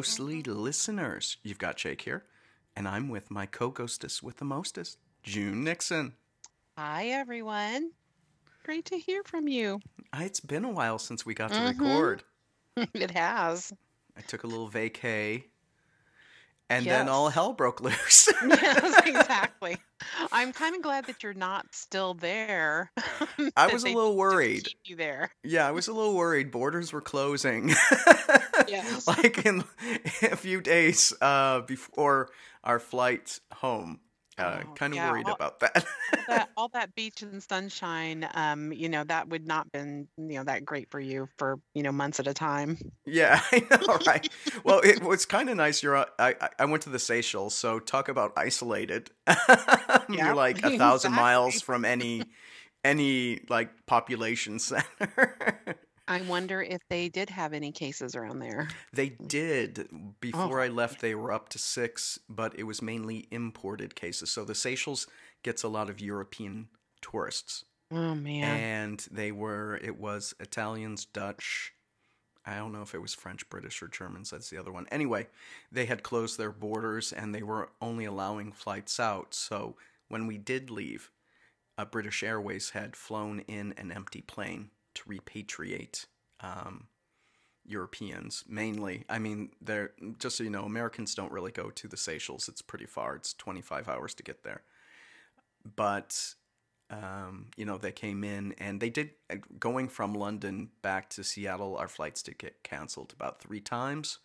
ghostly listeners. You've got Jake here, and I'm with my co ghostess with the mostest, June Nixon. Hi, everyone. Great to hear from you. Uh, It's been a while since we got to Mhm. record. it has. I took a little vacay, and then all hell broke loose. yes, exactly. I'm kind of glad that you're not still there. I was a little worried. you there. Yeah, I was a little worried. Borders were closing. Yes. like in a few days uh, before our flight home. Uh, Oh, kind of yeah, worried all- about that. all that all that beach and sunshine, um, you know, that would not been, you know, that great for you for, you know, months at a time. yeah, I know, right? well, it was kind of nice. You're. uh, I I- went to the Seychelles, so talk about isolated. Yeah, You're like a thousand miles from any any like population center. I wonder if they did have any cases around there. They did. Before Oh. I left, they were up to six, but it was mainly imported cases. So the Seychelles gets a lot of European tourists. Oh man. And they were, it was Italians, Dutch. I don't know if it was French, British, or Germans. That's the other one. Anyway, they had closed their borders and they were only allowing flights out. So when we did leave, uh, British Airways had flown in an empty plane to repatriate um, Europeans mainly. I mean, they're just so you know, Americans don't really go to the Seychelles. It's pretty far. It's 25 hours to get there. But um, you know, they came in and they did uh, going from London back to Seattle. Our flights did get canceled about three times.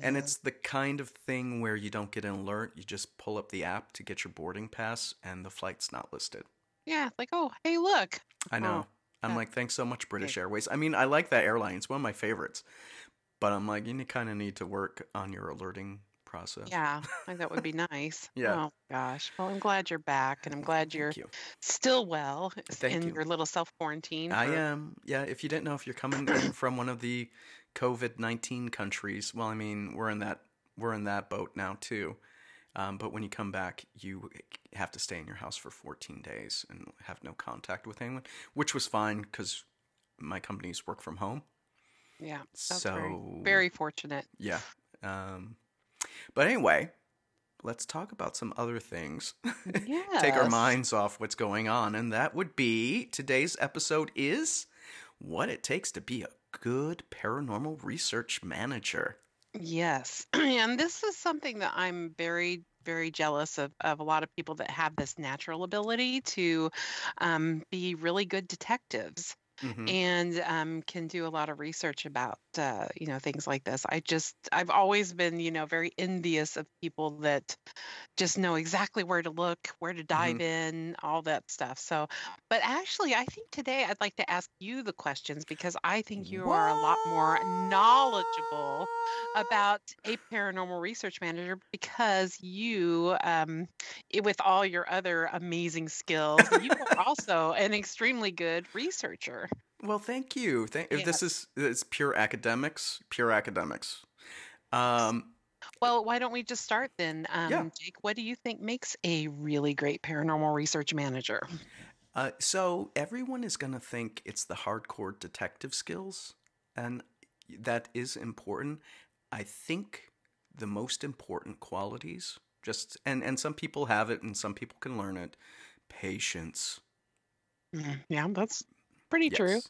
And it's the kind of thing where you don't get an alert. You just pull up the app to get your boarding pass, and the flight's not listed. yeah, like, oh, hey, look. I know. Oh, I'm that- like, thanks so much, British okay. Airways. I mean, I like that airline. It's one of my favorites. But I'm like, you kind of need to work on your alerting process. Yeah, I think that would be nice. Yeah. Oh gosh. Well, I'm glad you're back, and I'm glad you're you. still well Thank in you. your little self quarantine. I am. Yeah, if you didn't know if you're coming in from one of the COVID nineteen countries, well, I mean, we're in that we're in that boat now too. Um, but when you come back, you have to stay in your house for 14 days and have no contact with anyone, which was fine because my companies work from home. Yeah. So very, very fortunate. yeah. Um, but anyway, let's talk about some other things. Yeah. Take our minds off what's going on, and that would be today's episode is what it takes to be a good paranormal research manager. Yes. And this is something that I'm very, very jealous of, of a lot of people that have this natural ability to um, be really good detectives. Mhm. and um, can do a lot of research about uh, you know things like this. I just I've always been you know very envious of people that just know exactly where to look, where to dive in, all that stuff. So, but actually, I think today I'd like to ask you the questions because I think you are a lot more knowledgeable about a paranormal research manager because you um, with all your other amazing skills you are also an extremely good researcher Well, thank you. Thank. If this is it's pure academics, pure academics. Um, well why don't we just start then um, Yeah. jake what do you think makes a really great paranormal research manager Uh, so everyone is going to think it's the hardcore detective skills, and that is important. I think the most important qualities, just and and some people have it and some people can learn it. Patience. Mm, yeah that's pretty true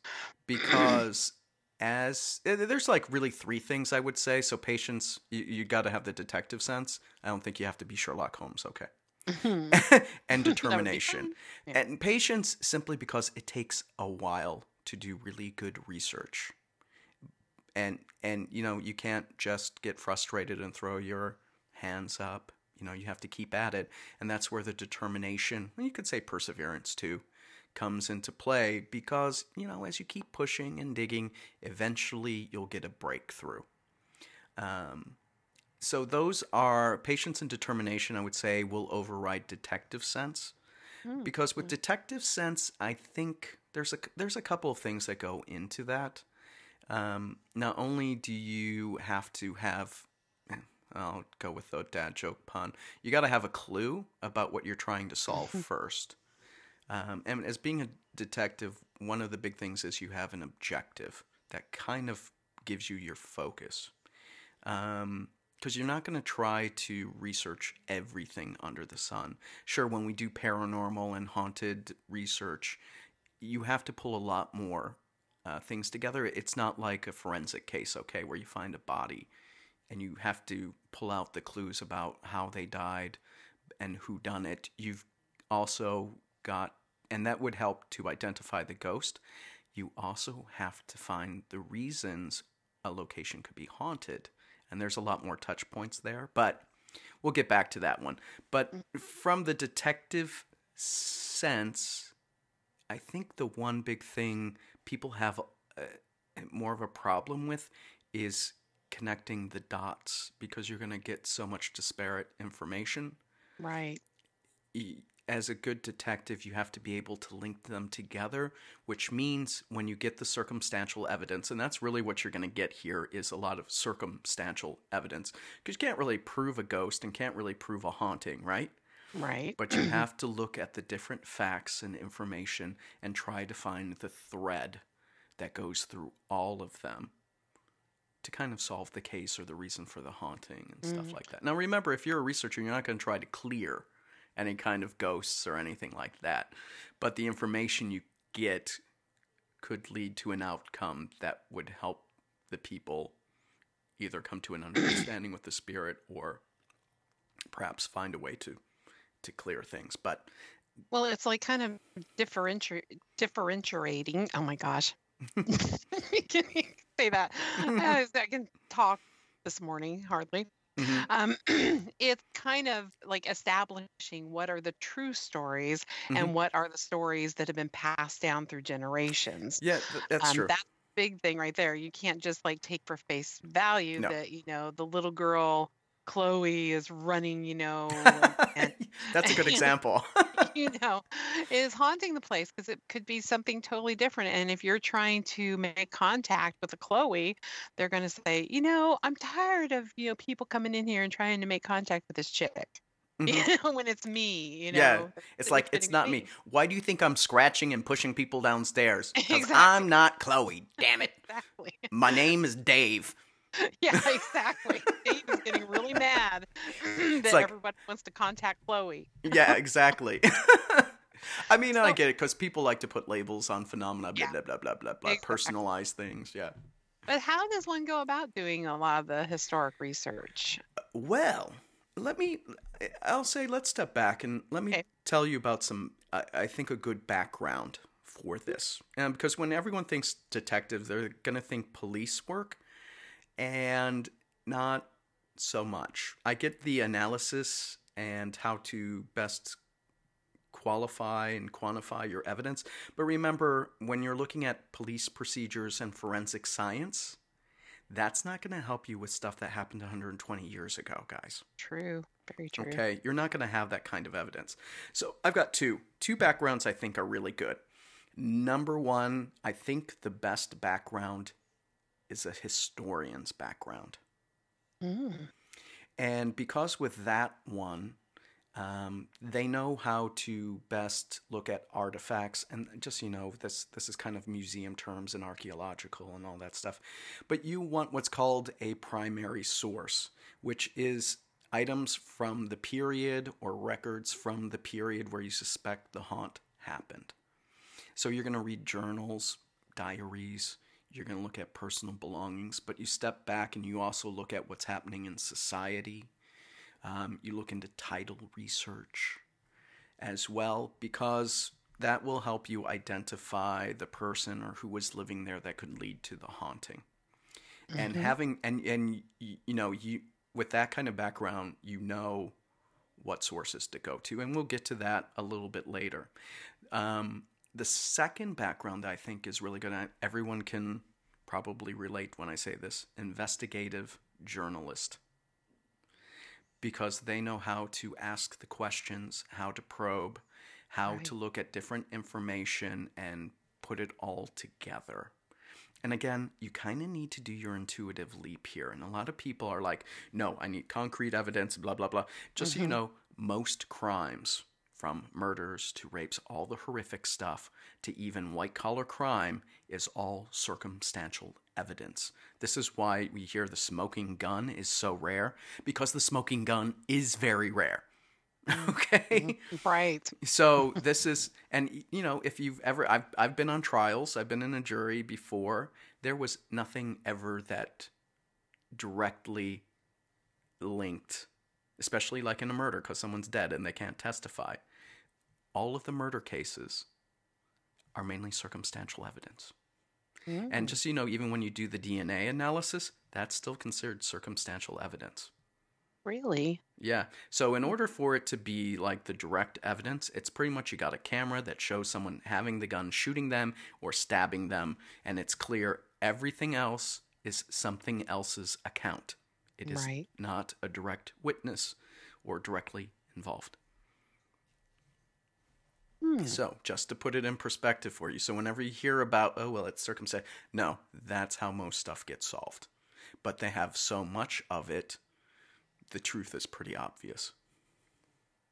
Because as eh, there's like really three things I would say. So patience, you, you got to have the detective sense. I don't think you have to be Sherlock Holmes. Okay. Mhm. and That would be determination. Yeah. And patience simply because it takes a while to do really good research. And and you know, you can't just get frustrated and throw your hands up. You know, you have to keep at it. And that's where the determination, well, you could say perseverance too, comes into play because, you know, as you keep pushing and digging, eventually you'll get a breakthrough. Um, so those are patience and determination, I would say, will override detective sense. Mm, Because with detective sense, I think there's a there's a couple of things that go into that. Um, not only do you have to have, eh, I'll go with the dad joke pun. You got to have a clue about what you're trying to solve first. Um, and as being a detective, one of the big things is you have an objective that kind of gives you your focus. Um, because you're not going to try to research everything under the sun. Sure, when we do paranormal and haunted research, you have to pull a lot more uh, things together. It's not like a forensic case, okay, where you find a body and you have to pull out the clues about how they died and who done it. You've also got, and that would help to identify the ghost. You also have to find the reasons a location could be haunted and there's a lot more touch points there, but we'll get back to that one. But from the detective sense, I think the one big thing people have uh, more of a problem with is connecting the dots because you're going to get so much disparate information. Right as a good detective, you have to be able to link them together, which means when you get the circumstantial evidence, and that's really what you're going to get here is a lot of circumstantial evidence, because you can't really prove a ghost and can't really prove a haunting, right? Right. But you have to look at the different facts and information and try to find the thread that goes through all of them to kind of solve the case or the reason for the haunting and stuff mm. like that. Now, remember, if you're a researcher, you're not going to try to clear any kind of ghosts or anything like that. But the information you get could lead to an outcome that would help the people either come to an understanding with the spirit or perhaps find a way to to clear things. But well, it's like kind of differenti- differentiating. Oh my gosh, can you say that? I can talk this morning hardly. Mm-hmm. Um, it's kind of like establishing what are the true stories mm-hmm. and what are the stories that have been passed down through generations. Yeah, that's um, true. That's big thing right there. You can't just like take for face value no. that you know the little girl Chloe is running, you know. And, That's a good example. you know, is haunting the place because it could be something totally different. And if you're trying to make contact with a Chloe, they're going to say, you know, I'm tired of you know people coming in here and trying to make contact with this chick. Mm-hmm. You know, when it's me, you know. Yeah, it's like it's not me. me. Why do you think I'm scratching and pushing people downstairs? Because exactly. I'm not Chloe. Damn it. exactly. My name is Dave. yeah, exactly. Is getting really mad that like, everybody wants to contact Chloe. yeah, exactly. I mean, so, I get it because people like to put labels on phenomena, blah, yeah. blah, blah, blah, blah, blah, exactly. personalize things. Yeah. But how does one go about doing a lot of the historic research? Well, let me, I'll say, let's step back and let me okay. tell you about some, I, I think, a good background for this. Um, because when everyone thinks detective, they're going to think police work and not so much. I get the analysis and how to best qualify and quantify your evidence. But remember, when you're looking at police procedures and forensic science, that's not going to help you with stuff that happened 120 years ago, guys. True. Very true. Okay, you're not going to have that kind of evidence. So I've got two. Two backgrounds I think are really good. Number one, I think the best background is a historian's background. Mm. And because with that one, um, they know how to best look at artifacts, and just you know, this this is kind of museum terms and archaeological and all that stuff. But you want what's called a primary source, which is items from the period or records from the period where you suspect the haunt happened. So you're going to read journals, diaries, you're going to look at personal belongings, but you step back and you also look at what's happening in society. Um, you look into title research as well, because that will help you identify the person or who was living there that could lead to the haunting. Mm-hmm. And having and and you know you with that kind of background, you know what sources to go to, and we'll get to that a little bit later. Um, the second background I think is really good. Everyone can probably relate when I say this investigative journalist. Because they know how to ask the questions, how to probe, how right. to look at different information and put it all together. And again, you kind of need to do your intuitive leap here. And a lot of people are like, no, I need concrete evidence, blah, blah, blah. Just mm-hmm. so you mm-hmm. know, most crimes from murders to rapes, all the horrific stuff, to even white collar crime, is all circumstantial evidence. This is why we hear the smoking gun is so rare, because the smoking gun is very rare. okay? Mm-hmm. Right. So this is and you know if you've ever I've, I've been on trials i've been in a jury before. There was nothing ever that directly linked especially like in a murder because someone's dead and they can't testify all of the murder cases are mainly circumstantial evidence Mm. and just so you know even when you do the dna analysis that's still considered circumstantial evidence really yeah. So in order for it to be like the direct evidence, it's pretty much you got a camera that shows someone having the gun shooting them or stabbing them, and it's clear everything else is something else's account. It is Right. not a direct witness or directly involved. Hmm. So, just to put it in perspective for you, so whenever you hear about, oh, well, it's circumcised, no, that's how most stuff gets solved. But they have so much of it, the truth is pretty obvious.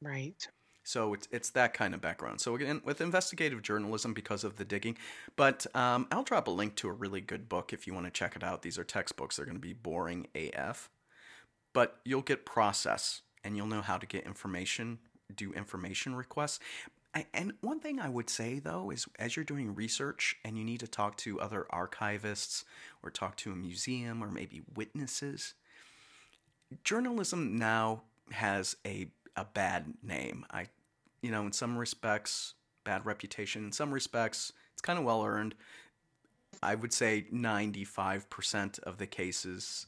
right So it's it's that kind of background. So again, with investigative journalism, because of the digging, but um, I'll drop a link to a really good book if you want to check it out. These are textbooks; they're going to be boring AF, but you'll get process and you'll know how to get information, do information requests. And one thing I would say though is, as you're doing research and you need to talk to other archivists or talk to a museum or maybe witnesses, journalism now has a a bad name. I you know, in some respects, bad reputation. In some respects, it's kind of well earned. I would say 95% of the cases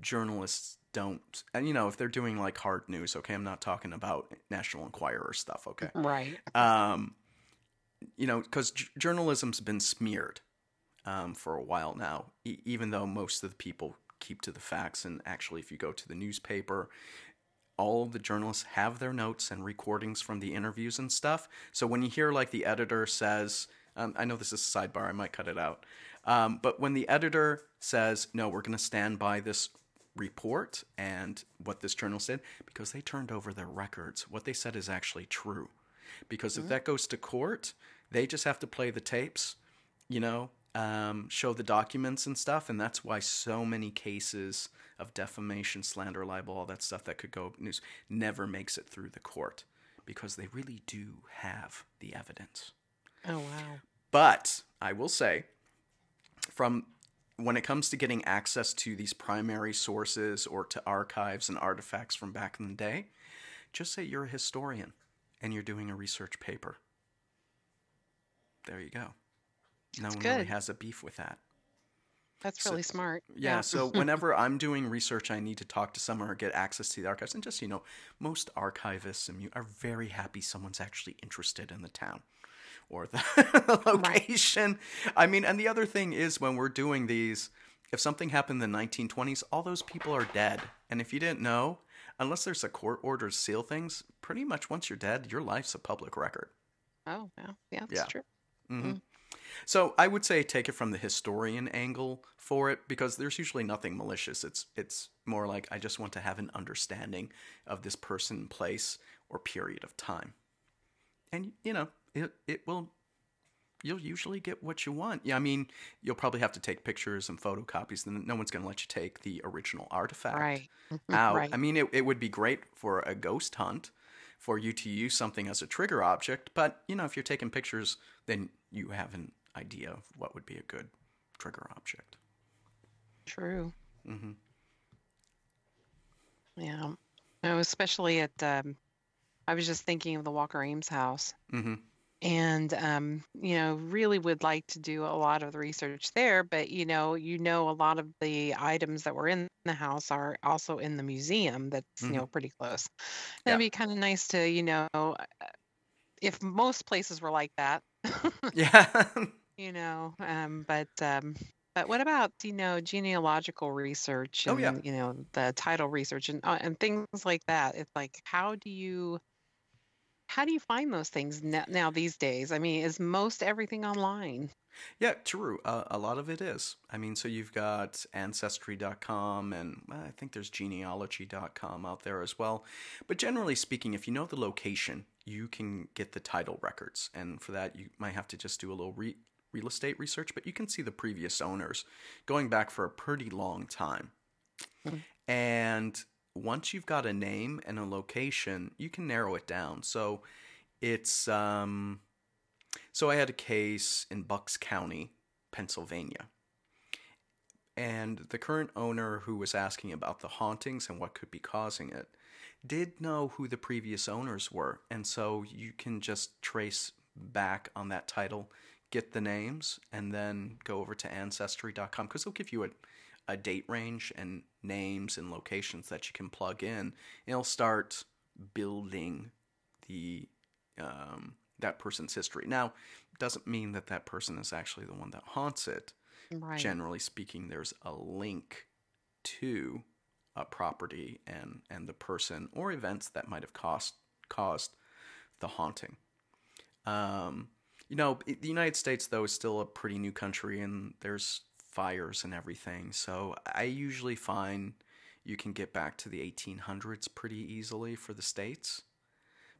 journalists don't and you know, if they're doing like hard news, okay, I'm not talking about National Enquirer stuff, okay? right um, you know, because j- journalism's been smeared um, for a while now, e- even though most of the people keep to the facts. And actually, if you go to the newspaper, all of the journalists have their notes and recordings from the interviews and stuff. So when you hear like the editor says, um, I know this is a sidebar, I might cut it out. Um, but when the editor says, no, we're going to stand by this report and what this journal said, because they turned over their records, what they said is actually true. Because if that goes to court, they just have to play the tapes, you know, um, show the documents and stuff. And that's why so many cases of defamation, slander, libel, all that stuff that could go news never makes it through the court because they really do have the evidence. oh wow But I will say, from when it comes to getting access to these primary sources or to archives and artifacts from back in the day, just say you're a historian and you're doing a research paper. There you go. No That's one really has a beef with that. that's So- really smart Yeah, so whenever I'm doing research, I need to talk to someone or get access to the archives. And just, you know, most archivists and you are very happy someone's actually interested in the town or the location. I mean, and the other thing is when we're doing these, if something happened in the 1920s, all those people are dead. And if you didn't know, unless there's a court order to seal things, pretty much once you're dead, your life's a public record. oh yeah yeah that's Yeah. true hmm So I would say take it from the historian angle for it because there's usually nothing malicious. It's it's more like I just want to have an understanding of this person, place, or period of time, and you know it it will. You'll usually get what you want. Yeah, I mean, you'll probably have to take pictures and photocopies, and no one's going to let you take the original artifact right out. right I mean, it, it would be great for a ghost hunt for you to use something as a trigger object, but you know, if you're taking pictures, then you have an idea of what would be a good trigger object. true hmm yeah no especially at um i was just thinking of the walker ames house hmm and um, you know really would like to do a lot of the research there but you know you know a lot of the items that were in the house are also in the museum that's Mhm. you know pretty close Yeah. that'd be kind of nice to you know uh, if most places were like that Yeah. you know um, but um, but what about you know genealogical research Oh, and yeah. you know the title research and uh, and things like that it's like how do you how do you find those things now, these days? I mean, is most everything online? Yeah, true. Uh, a lot of it is. I mean, so you've got Ancestry.com and well, I think there's genealogy.com out there as well. But generally speaking, if you know the location, you can get the title records. And for that, you might have to just do a little re- real estate research, but you can see the previous owners going back for a pretty long time. Mm-hmm. And once you've got a name and a location, you can narrow it down. So it's um, so I had a case in Bucks County, Pennsylvania. And the current owner who was asking about the hauntings and what could be causing it did know who the previous owners were. And so you can just trace back on that title, get the names, and then go over to ancestry.com because they'll give you a, a date range and names and locations that you can plug in. It'll start building the um, that person's history. Now, doesn't mean that that person is actually the one that haunts it. Right. Generally speaking, there's a link to a property and and the person or events that might have caused caused the haunting. Um, you know, the United States though is still a pretty new country, and there's fires and everything. So I usually find you can get back to the 1800s pretty easily for the states.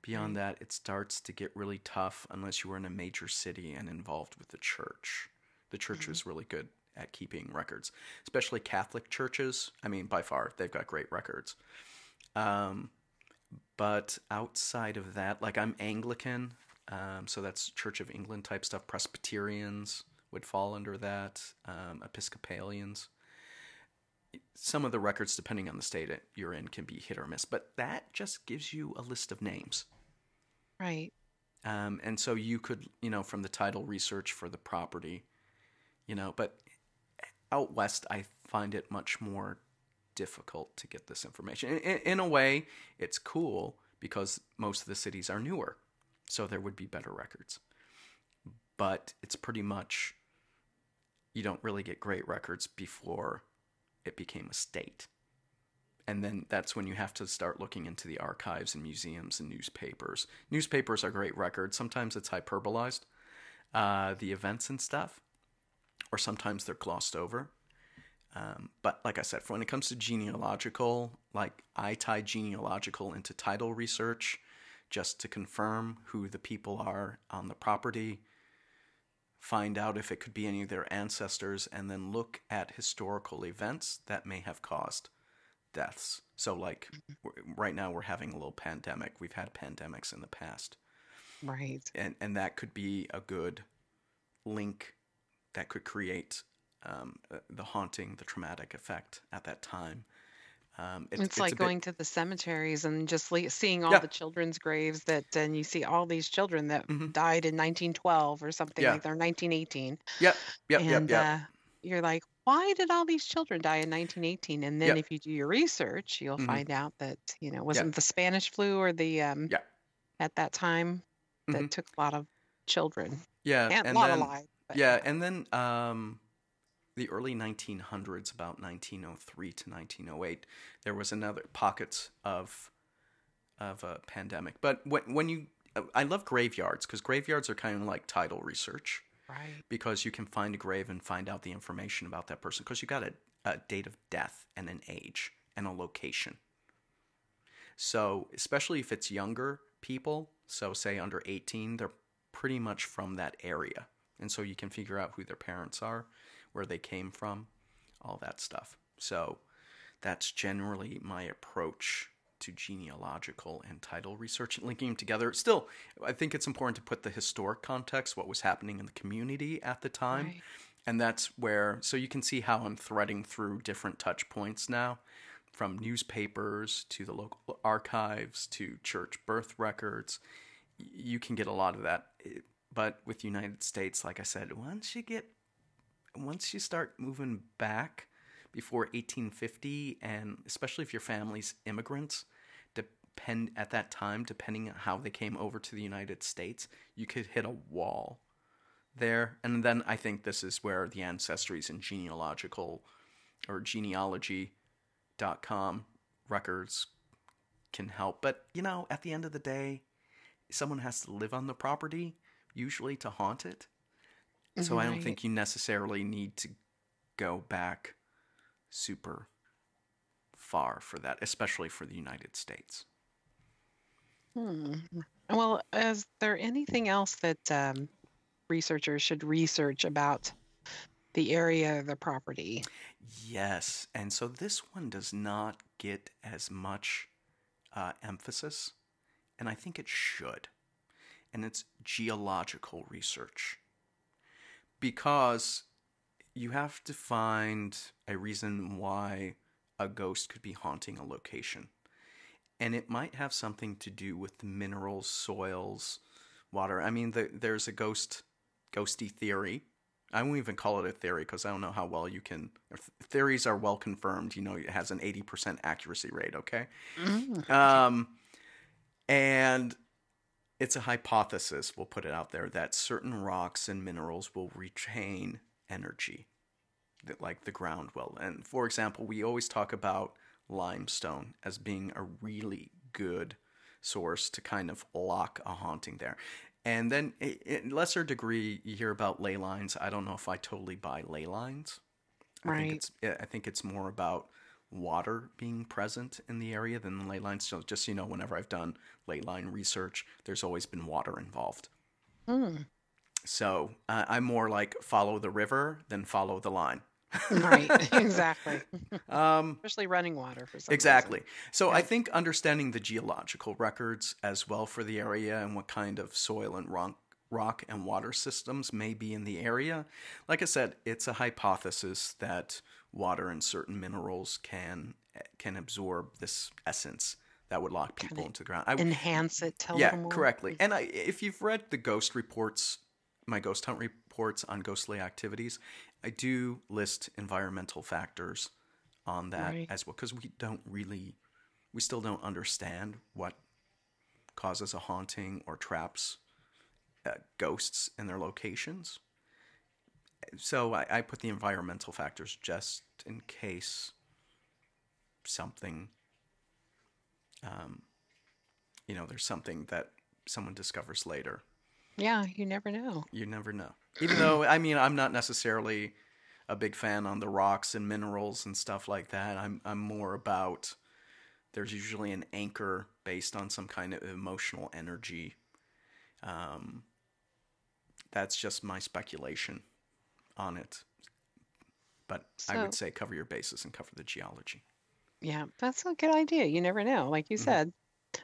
Beyond that, it starts to get really tough unless you were in a major city and involved with the church. The church mm-hmm. is really good at keeping records, especially Catholic churches. I mean, by far, they've got great records. Um, but outside of that, like I'm Anglican, um, so that's Church of England type stuff. Presbyterians would fall under that. Um, Episcopalians some of the records, depending on the state you're in, can be hit or miss, but that just gives you a list of names. Right. Um, and so you could, you know, from the title research for the property, you know, but out west, I find it much more difficult to get this information. In, in a way, it's cool because most of the cities are newer, so there would be better records. But it's pretty much, you don't really get great records before it became a state and then that's when you have to start looking into the archives and museums and newspapers. Newspapers are great records. Sometimes it's hyperbolized, uh, the events and stuff, or sometimes they're glossed over. Um, but like I said, when it comes to genealogical, like I tie genealogical into title research just to confirm who the people are on the property, find out if it could be any of their ancestors, and then look at historical events that may have caused deaths. So, like right now, we're having a little pandemic. We've had pandemics in the past, right? And and that could be a good link that could create um, uh, the haunting, the traumatic effect at that time. Um, it, it's, it's, like going bit... to the cemeteries and just le- seeing all yeah. the children's graves that, and you see all these children that mm-hmm. died in 1912 or something yeah. like that, or 1918. Yep, yep, and, yep. Uh, you're like, why did all these children die in 1918? And then yep. if you do your research, you'll mm-hmm. find out that, you know, wasn't the Spanish flu or the, um, yep. at that time that mm-hmm. took a lot of children. Yeah. And, and a lot then, of lives. Yeah. And then, um, the early 1900s, about 1903 to 1908, there was another pockets of of a pandemic. But when when you, I love graveyards because graveyards are kind of like title research. Right. Because you can find a grave and find out the information about that person because you got a, a date of death and an age and a location. So, especially if it's younger people, so say under 18, they're pretty much from that area. And so you can figure out who their parents are, where they came from, all that stuff. So, that's generally my approach to genealogical and title research and linking them together. Still, I think it's important to put the historic context, what was happening in the community at the time. Right. And that's where, so you can see how I'm threading through different touch points now, from newspapers to the local archives to church birth records. You can get a lot of that. But with United States, like I said, once you get, once you start moving back, before 1850, and especially if your family's immigrants, depend at that time, depending on how they came over to the United States, you could hit a wall there. And then I think this is where the ancestries and genealogical or genealogy.com records can help. But, you know, at the end of the day, someone has to live on the property usually to haunt it. So I don't think you necessarily need to go back super far for that, especially for the United States. Hmm. Well, is there anything else that um, researchers should research about the area of the property? Yes, and so this one does not get as much uh, emphasis, and I think it should. And it's geological research. Because you have to find a reason why a ghost could be haunting a location. And it might have something to do with the minerals, soils, water. I mean, the, there's a ghost, ghosty theory. I won't even call it a theory because I don't know how well you can. Theories are well confirmed. You know, it has an 80% accuracy rate, okay? Mm. Um, and it's a hypothesis, we'll put it out there, that certain rocks and minerals will retain energy, like the ground will. And for example, we always talk about limestone as being a really good source to kind of lock a haunting there. And then, in lesser degree, you hear about ley lines. I don't know if I totally buy ley lines. I think Right. it's I think it's more about water being present in the area than the ley lines. So just so you know, whenever I've done ley line research, there's always been water involved. Hmm. So uh, I'm more like follow the river than follow the line. Right. exactly. Um, Especially running water for some reason. exactly. So I think understanding the geological records as well for the area and what kind of soil and rock, rock and water systems may be in the area. Like I said, it's a hypothesis that water and certain minerals can can absorb this essence that would lock people into the ground. I, Enhance it. Tell yeah, them more. correctly. And I, if you've read the ghost reports, my ghost hunt reports on ghostly activities, I do list environmental factors on that Right. as well because we don't really, we still don't understand what causes a haunting or traps uh, ghosts in their locations. So I, I put the environmental factors just in case something um, you know, there's something that someone discovers later. Yeah, you never know. You never know. Even though, I mean, I'm not necessarily a big fan on the rocks and minerals and stuff like that. I'm I'm more about there's usually an anchor based on some kind of emotional energy. Um, that's just my speculation on it. But I would say cover your bases and cover the geology. Yeah, that's a good idea. You never know, like you Mhm. said.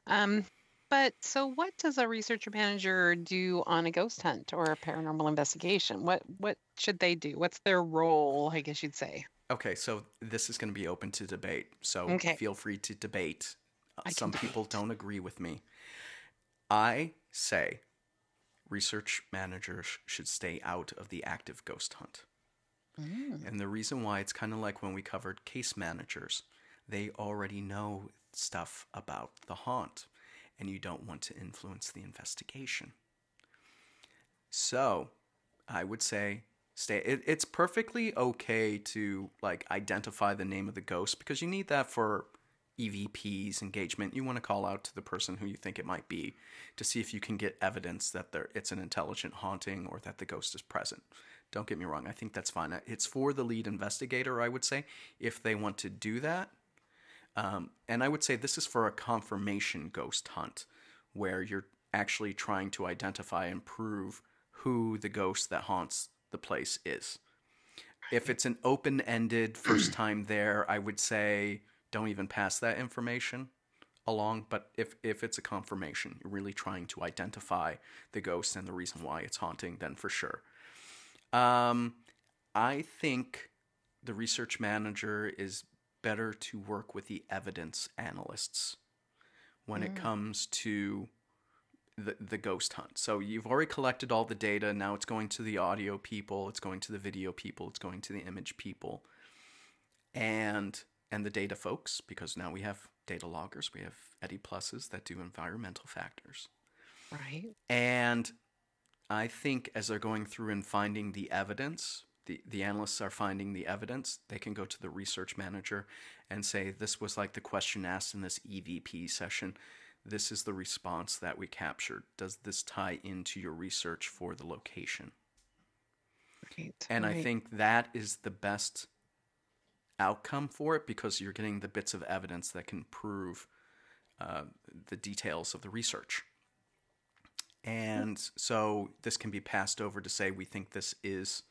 Um, but so what does a researcher manager do on a ghost hunt or a paranormal investigation? What what should they do? What's their role, I guess you'd say? Okay, so this is going to be open to debate. So Okay. feel free to debate. I Some people debate. don't agree with me. I say research managers should stay out of the active ghost hunt. Mm, And the reason why it's kind of like when we covered case managers, they already know stuff about the haunt, and you don't want to influence the investigation. So, I would say stay. It, it's perfectly okay to like identify the name of the ghost because you need that for EVPs engagement. You want to call out to the person who you think it might be to see if you can get evidence that there it's an intelligent haunting or that the ghost is present. Don't get me wrong. I think that's fine. It's for the lead investigator, I would say, if they want to do that. Um, and I would say this is for a confirmation ghost hunt, where you're actually trying to identify and prove who the ghost that haunts the place is. If it's an open ended first time there, I would say don't even pass that information along. But if, if it's a confirmation, you're really trying to identify the ghost and the reason why it's haunting, then for sure. Um, I think the research manager is better to work with the evidence analysts when it Mm. comes to the, the ghost hunt. So you've already collected all the data. Now it's going to the audio people, it's going to the video people, it's going to the image people, and and the data folks because now we have data loggers, we have EDI pluses that do environmental factors. right. And I think as they're going through and finding the evidence, the, the analysts are finding the evidence, they can go to the research manager and say, This was like the question asked in this EVP session. this is the response that we captured. Does this tie into your research for the location? Right, And I think that is the best outcome for it because you're getting the bits of evidence that can prove uh, the details of the research. And so this can be passed over to say, we think this is,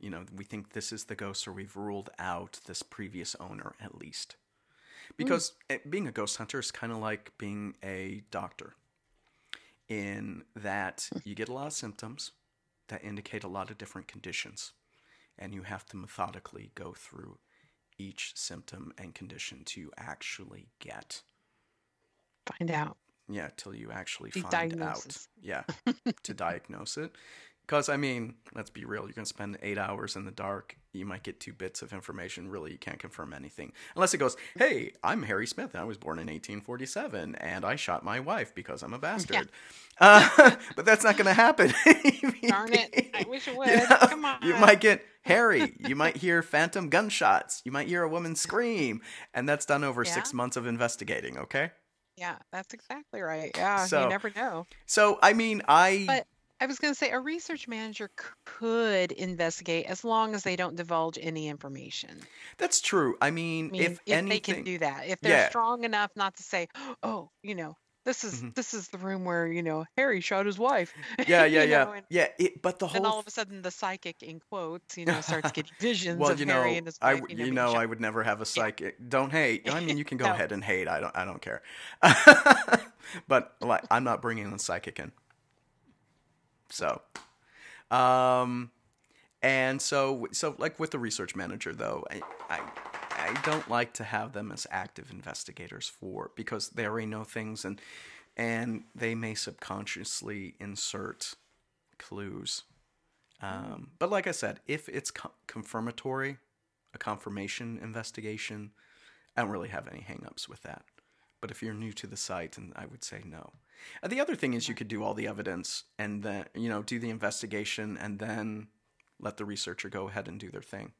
you know, we think this is the ghost, or we've ruled out this previous owner at least. Because eh, being a ghost hunter is kind of like being a doctor, in that you get a lot of symptoms that indicate a lot of different conditions, and you have to methodically go through each symptom and condition to actually get find out. yeah, till you actually The find out. Yeah, to diagnose it. Because, I mean, let's be real, you're going to spend eight hours in the dark. You might get two bits of information. Really, you can't confirm anything. Unless it goes, hey, I'm Harry Smith. I was born in 1847, and I shot my wife because I'm a bastard. Uh, but that's not going to happen. Darn it. I wish it would. You know, Come on. You might get Harry. You might hear phantom gunshots. You might hear a woman scream. And that's done over six months of investigating, okay? Yeah, that's exactly right. Yeah, So- you never know. So, I mean, I. But I was going to say a research manager c- could investigate as long as they don't divulge any information. That's true. I mean, I mean, if, if, anything, they can do that, if they're Yeah. strong enough not to say, "Oh, you know, this is Mhm. this is the room where you know Harry shot his wife." yeah, yeah, yeah, know, and yeah. It, but the whole all of a sudden, the psychic, in quotes, you know, starts getting visions well, of you know, Harry and his I wife. w- you you know, know, I would never have a psychic. Don't hate. I mean, you can go No. ahead and hate. I don't. I don't care. but like, I'm not bringing a psychic in. So, um, and so so like with the research manager though, I I, I don't like to have them as active investigators for because they already know things and and they may subconsciously insert clues. Um, but like I said, if it's co- confirmatory, a confirmation investigation, I don't really have any hangups with that. But if you're new to the site, and I would say no. Uh, the other thing is you could do all the evidence and then you know do the investigation and then let the researcher go ahead and do their thing.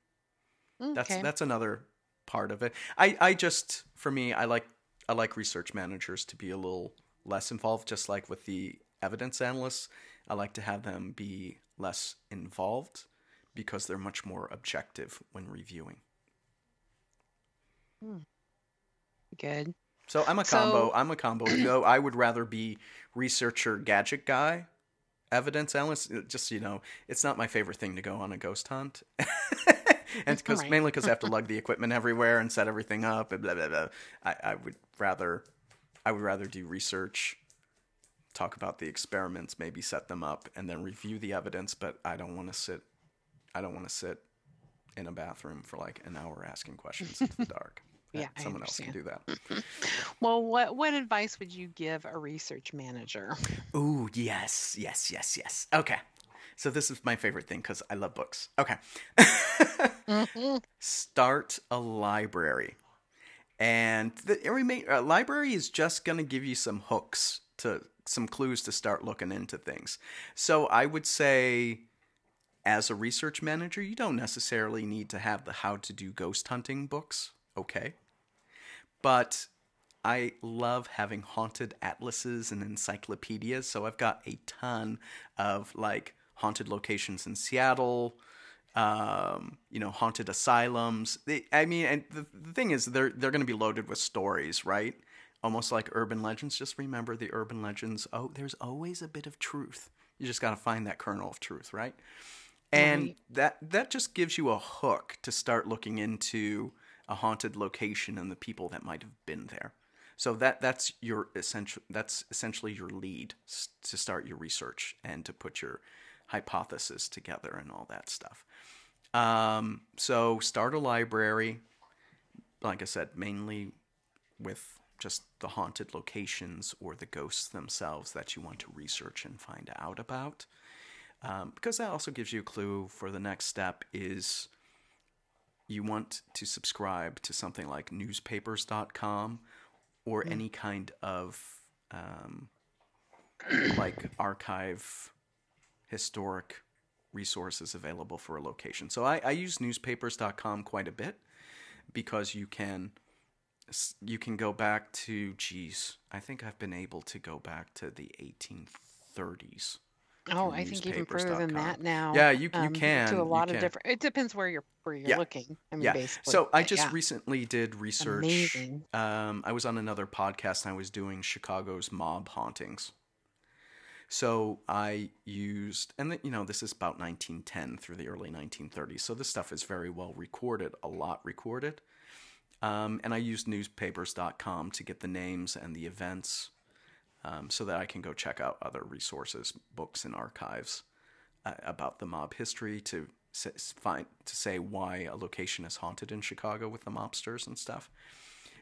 That's Okay. that's another part of it. I I just for me I like I like research managers to be a little less involved just like with the evidence analysts. I like to have them be less involved because they're much more objective when reviewing. Good. So I'm a So- combo. I'm a combo. Though I would rather be researcher gadget guy, evidence analyst. uh, Just you know, it's not my favorite thing to go on a ghost hunt, and because Right. mainly because I have to lug the equipment everywhere and set everything up and blah blah blah. I, I would rather, I would rather do research, talk about the experiments, maybe set them up, and then review the evidence. But I don't want to sit. I don't want to sit in a bathroom for like an hour asking questions in the dark. Yeah, someone else can do that. Well, what what advice would you give a research manager? Ooh, yes, yes, yes, yes. Okay. So this is my favorite thing because I love books. Okay. Start a library. And the uh, library is just going to give you some hooks to some clues to start looking into things. So I would say as a research manager, you don't necessarily need to have the how to do ghost hunting books, okay? But I love having haunted atlases and encyclopedias, so I've got a ton of like haunted locations in Seattle, um, you know, haunted asylums. They, I mean, and the, the thing is, they're they're going to be loaded with stories, right? Almost like urban legends. Just remember the urban legends. Oh, there's always a bit of truth. You just got to find that kernel of truth, right? And Right. that that just gives you a hook to start looking into a haunted location and the people that might have been there. So that that's your essential that's essentially your lead to start your research and to put your hypothesis together and all that stuff. Um, so start a library, like I said, mainly with just the haunted locations or the ghosts themselves that you want to research and find out about. Um, because that also gives you a clue for the next step is you want to subscribe to something like newspapers.com or any kind of um, like archive historic resources available for a location. So I, I use newspapers.com quite a bit because you can you can go back to, geez, I think I've been able to go back to the 1830s. Oh, I think even further than that now. Yeah, you you um, can to a lot of can. different. It depends where you're where you're Yeah. looking. I mean, Yeah. basically. So I just yeah, recently did research. amazing. Um, I was on another podcast and I was doing Chicago's mob hauntings. So I used, and th- you know, this is about 1910 through the early 1930s. So this stuff is very well recorded, a lot recorded. Um, and I used newspapers.com to get the names and the events um, so that I can go check out other resources, books, and archives uh, about the mob history to s- find to say why a location is haunted in Chicago with the mobsters and stuff.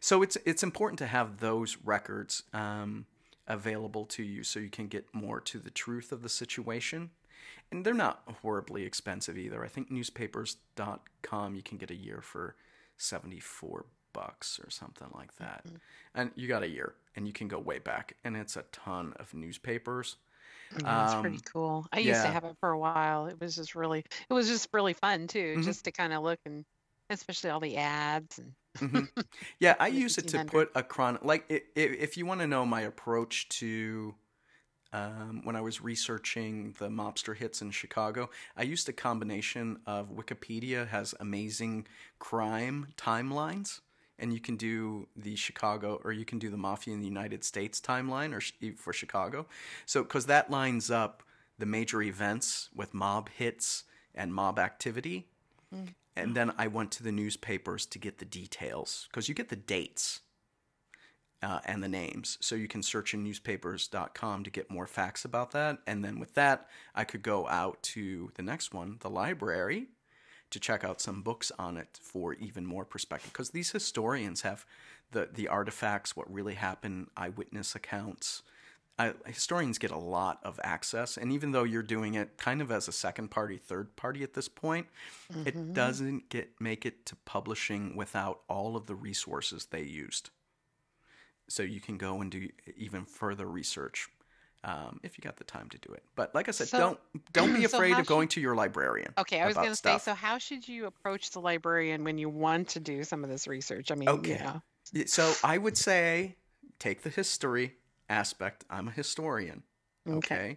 So it's it's important to have those records um, available to you so you can get more to the truth of the situation. And they're not horribly expensive either. I think newspapers.com you can get a year for 74 bucks or something like that. And you got a year and you can go way back and it's a ton of newspapers. Yeah, it's pretty Um, cool. I used to have it for a while. It was just really, it was just really fun too, Mhm. just to kind of look and especially all the ads and Mhm. Yeah, I use it to put a chron like if you want to know my approach to um, when I was researching the mobster hits in Chicago, I used a combination of Wikipedia has amazing crime timelines, and you can do the Chicago or you can do the Mafia in the United States timeline or for Chicago. So because that lines up the major events with mob hits and mob activity. And then I went to the newspapers to get the details because you get the dates uh, and the names. So you can search in newspapers.com to get more facts about that. And then with that, I could go out to the next one, the library, to check out some books on it for even more perspective. Because these historians have the, the artifacts, what really happened, eyewitness accounts. I, historians get a lot of access, and even though you're doing it kind of as a second party, third party at this point, it mm-hmm. doesn't get make it to publishing without all of the resources they used. So you can go and do even further research um, if you got the time to do it. But like I said, So- don't don't be afraid how of going to your librarian. Okay, I was going to say, so how should you approach the librarian when you want to do some of this research? I mean, Okay. you know, So I would say take the history aspect. I'm a historian. Okay. Okay.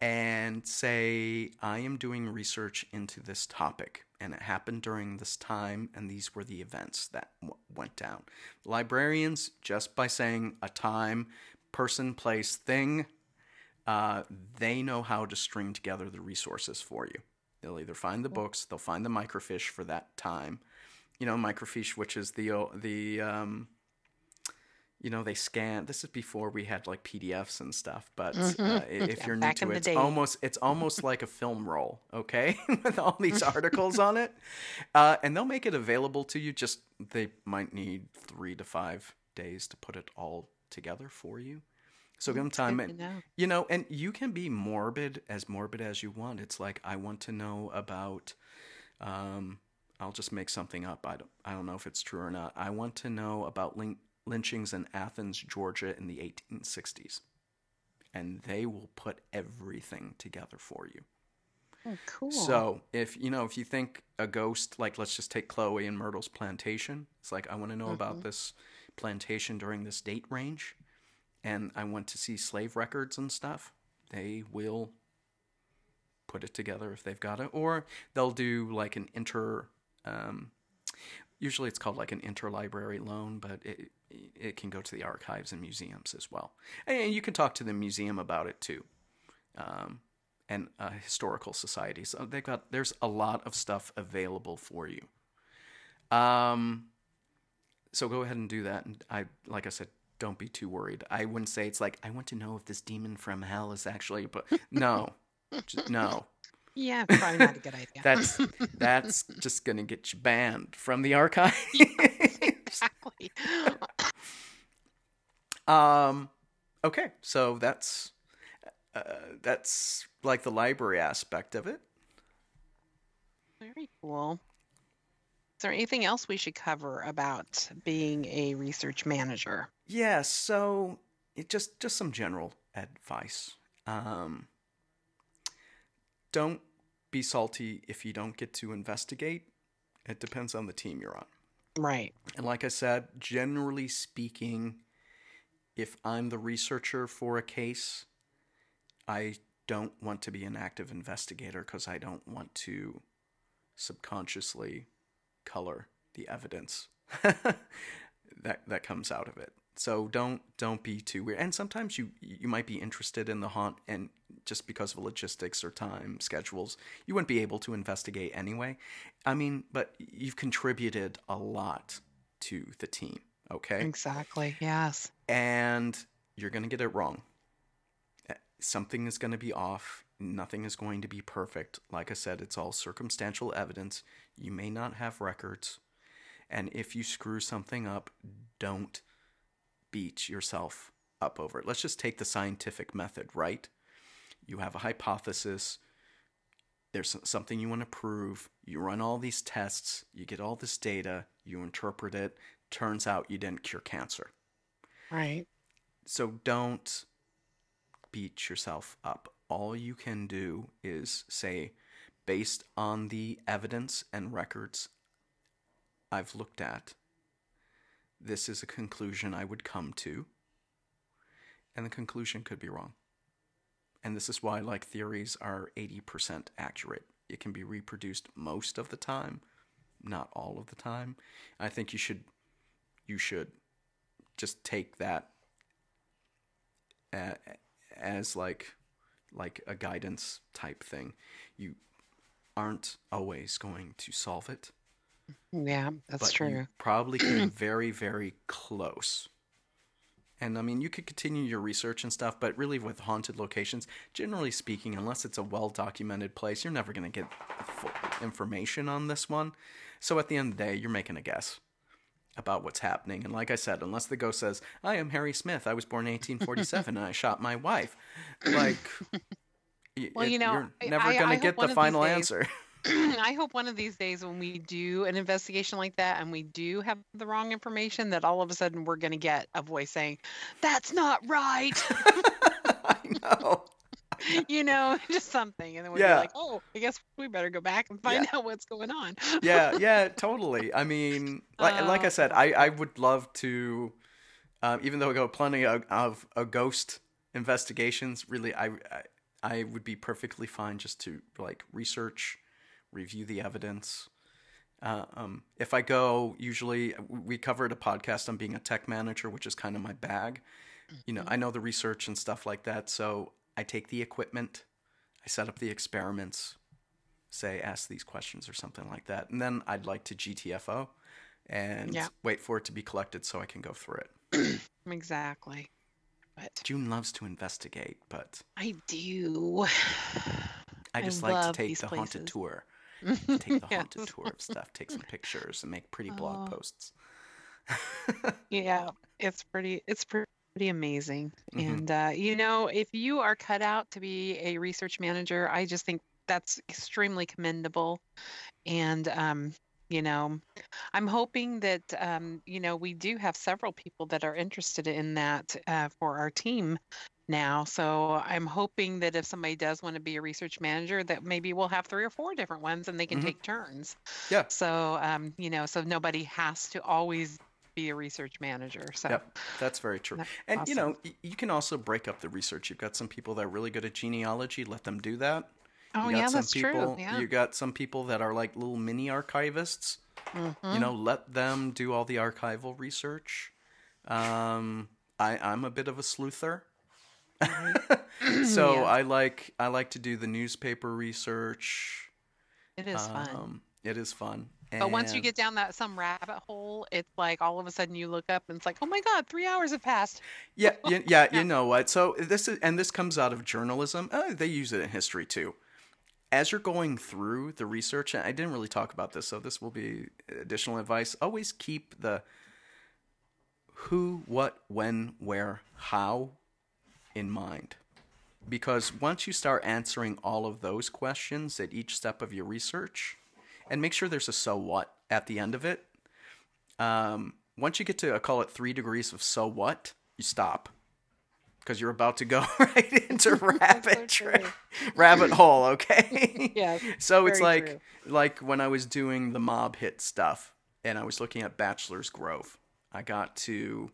And say, I am doing research into this topic, and it happened during this time, and these were the events that w- went down. Librarians, just by saying a time, person, place, thing, uh, they know how to string together the resources for you. They'll either find the books, they'll find the microfiche for that time. You know, microfiche, which is the the um, you know they scan. This is before we had like PDFs and stuff. But uh, if Yeah, you're new to it, it's day. almost it's almost like a film roll, okay, with all these articles on it, uh, and they'll make it available to you. Just they might need three to five days to put it all together for you. So give them time, and know. you know, and you can be morbid, as morbid as you want. It's like I want to know about. Um, I'll just make something up. I don't. I don't know if it's true or not. I want to know about lyn- lynchings in Athens, Georgia, in the 1860s, and they will put everything together for you. Oh, cool. So if you know, if you think a ghost, like let's just take Chloe and Myrtle's plantation. It's like I want to know about this plantation during this date range, and I want to see slave records and stuff. They will put it together if they've got it, or they'll do like an inter. Um, usually, it's called like an interlibrary loan, but it it can go to the archives and museums as well, and you can talk to the museum about it too. Um, and uh, historical society. So they've got there's a lot of stuff available for you. Um, so go ahead and do that. And I, like I said, don't be too worried. I wouldn't say it's like I want to know if this demon from hell is actually, but no, Just- no. yeah, probably not a good idea. That's that's just gonna get you banned from the archive. exactly. Um, okay, so that's uh, that's like the library aspect of it. Very cool. Is there anything else we should cover about being a research manager? Yeah, so it just just some general advice. Um, don't be salty if you don't get to investigate. It depends on the team you're on. Right. And like I said, generally speaking, if I'm the researcher for a case, I don't want to be an active investigator because I don't want to subconsciously color the evidence that that comes out of it. So don't don't be too weird. And sometimes you you might be interested in the haunt, and just because of logistics or time schedules, you wouldn't be able to investigate anyway. I mean, but you've contributed a lot to the team. Okay. Exactly. Yes. And you're gonna get it wrong. Eh, Something is gonna be off. Nothing is going to be perfect. Like I said, it's all circumstantial evidence. You may not have records. And if you screw something up, don't beat yourself up over it. Let's just take the scientific method, right? You have a hypothesis, there's something you want to prove, you run all these tests, you get all this data, you interpret it, turns out you didn't cure cancer. Right. So don't beat yourself up. All you can do is say, based on the evidence and records I've looked at, this is a conclusion I would come to. And the conclusion could be wrong. And this is why, like, theories are 80% accurate. It can be reproduced most of the time, not all of the time. I think you should, you should just take that as like, like a guidance type thing. You aren't always going to solve it Yeah, that's true. probably came very, very close. And I mean, you could continue your research and stuff, but really with haunted locations, generally speaking, unless it's a well documented place, you're never going to get full information on this one. So at the end of the day, you're making a guess about what's happening. And like I said, unless the ghost says, I am Harry Smith, I was born in 1847 and I shot my wife, like, Well, it- you know, you're never going to get the final days- answer. I hope one of these days when we do an investigation like that and we do have the wrong information, that all of a sudden we're going to get a voice saying, That's not right. I know. you know, just something. And then we're Yeah. like, Oh, I guess we better go back and find out what's going on. yeah, yeah, totally. I mean, like like I said, I I would love to, um, even though I go plenty of, of, of ghost investigations. Really, I, I I would be perfectly fine just to like research, review the evidence. Uh, um, if I go, usually we covered a podcast on being a tech manager, which is kind of my bag. You know, I know the research and stuff like that, so I take the equipment, I set up the experiments, say ask these questions or something like that, and then I'd like to GTFO and Yeah. wait for it to be collected so I can go through it. exactly. But June loves to investigate, but I do. I just I like to take the haunted places. tour. Take the haunted Yes. tour of stuff, take some pictures, and make pretty blog Oh. posts. Yeah, it's pretty it's pre- pretty amazing. Mhm. And uh, you know, if you are cut out to be a research manager, I just think that's extremely commendable. And um, you know, I'm hoping that um, you know, we do have several people that are interested in that uh, for our team now. So I'm hoping that if somebody does want to be a research manager, that maybe we'll have three or four different ones and they can Mhm. take turns. Yeah. So um, you know, so nobody has to always be a research manager. So Yep, that's very true. That's And you know, you can also break up the research. You've got some people that are really good at genealogy. Let them do that. Oh you got yeah, some that's people, true. Yeah. You got some people that are like little mini archivists. Mhm. You know, let them do all the archival research. Um, I, I'm a bit of a sleuther. so Yeah. I like I like to do the newspaper research. it is fun. Um, it is fun. But once you get down that some rabbit hole, it's like all of a sudden you look up and it's like, oh my god, three hours have passed. Yeah, yeah, yeah, you know what? So this is, and this comes out of journalism. Uh, they use it in history too. As you're going through the research, and I didn't really talk about this, so this will be additional advice. Always keep the who, what, when, where, how in mind. Because once you start answering all of those questions at each step of your research, and make sure there's a so what at the end of it, um, once you get to, I call it three degrees of so what, you stop. Because you're about to go right into rabbit tra- rabbit hole, okay? Yes, so it's like true. like when I was doing the mob hit stuff, and I was looking at Bachelor's Grove. I got to,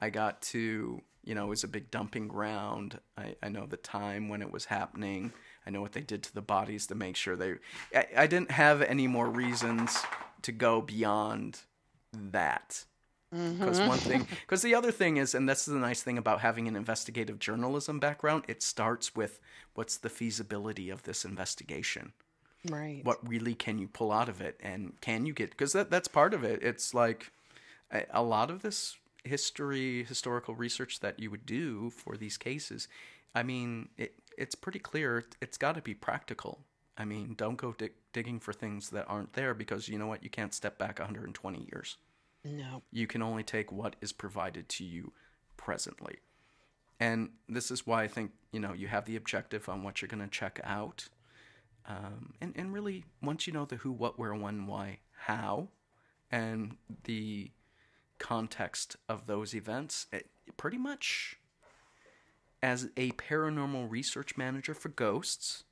I got to, you know, it was a big dumping ground. I, I know the time when it was happening. I know what they did to the bodies to make sure they. I, I didn't have any more reasons to go beyond that. Mm-hmm. Because one thing, because the other thing is, and this is the nice thing about having an investigative journalism background, it starts with what's the feasibility of this investigation? Right. What really can you pull out of it? And can you get, because that, that's part of it. It's like a, a lot of this history, historical research that you would do for these cases, I mean, it, it's pretty clear it's got to be practical. I mean, don't go dig- digging for things that aren't there because you know what? You can't step back 120 years. No. You can only take what is provided to you presently. And this is why I think, you know, you have the objective on what you're going to check out. Um, and, and really, once you know the who, what, where, when, why, how, and the context of those events, it, pretty much as a paranormal research manager for ghosts,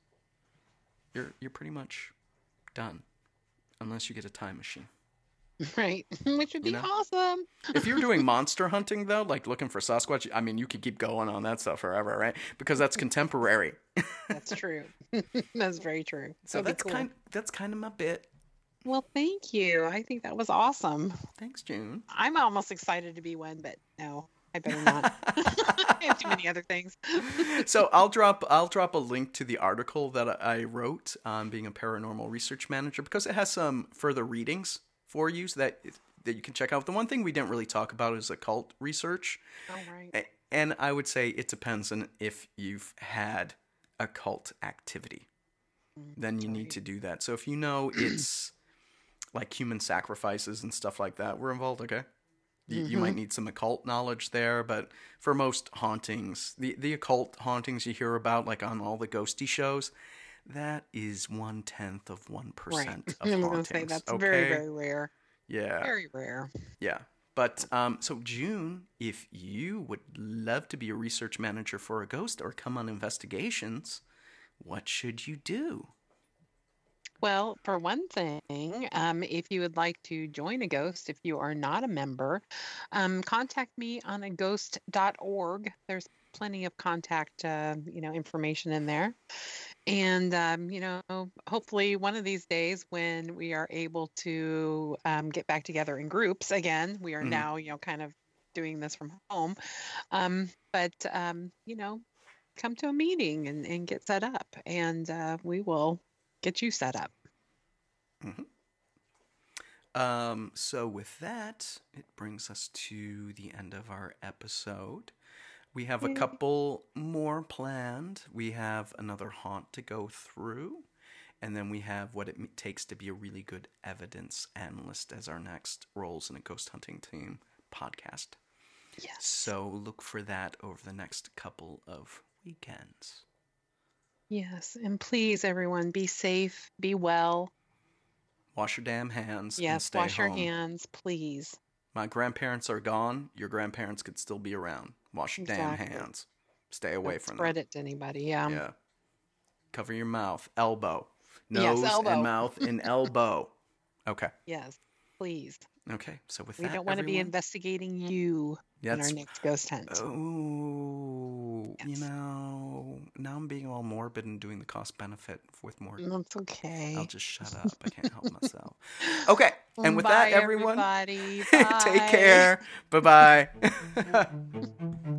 you're, you're pretty much done. Unless you get a time machine. Right. Which would be You know? awesome. if you're doing monster hunting though, like looking for Sasquatch, I mean, you could keep going on that stuff forever, right? Because that's contemporary. That's true. that's very true. So That'd that's cool. kind that's kind of my bit. Well, thank you. I think that was awesome. Thanks, June. I'm almost excited to be one, but no, I better not. I have too many other things. so I'll drop I'll drop a link to the article that I wrote on being a paranormal research manager because it has some further readings for you so that that you can check out. The one thing we didn't really talk about is occult research. All right. And I would say it depends on if you've had occult activity. Mm, then you need to do that. So if you know it's like human sacrifices and stuff like that, we're involved, okay? You, you might need some occult knowledge there, but for most hauntings, the, the occult hauntings you hear about, like on all the ghosty shows, that is one tenth of one Right. percent of going to hauntings. say that's okay? very, very rare. yeah. Very rare. Yeah. But um, so June, if you would love to be a research manager for AGHOST or come on investigations, what should you do? Well, for one thing, um, if you would like to join AGHOST, if you are not a member, um, contact me on aghost.org. There's plenty of contact, uh, you know, information in there. And, um, you know, hopefully one of these days when we are able to um, get back together in groups again, we are Mhm. now, you know, kind of doing this from home. Um, but, um, you know, come to a meeting and, and get set up, and uh, we will get you set up. Um, so with that, it brings us to the end of our episode. We have a couple more planned. We have another haunt to go through, and then we have what it takes to be a really good evidence analyst as our next roles in a ghost hunting team podcast. Yes. So look for that over the next couple of weekends. Yes. And please, everyone, be safe, be well. Wash your damn hands. and Yes. Wash your hands, please. My grandparents are gone. Your grandparents could still be around. Wash your damn hands. Stay away Don't from spread them. it to anybody. Yeah. yeah. Cover your mouth, elbow, Yes, nose elbow. and mouth and elbow. Okay. Yes. Please. Okay. So with that. We that, don't want to be investigating you in our next ghost hunt. Oh, you know, now I'm being all morbid and doing the cost benefit with more. Mm, that's okay. I'll just shut up. I can't help myself. Okay. And with Bye, that, everyone, take care. Bye bye.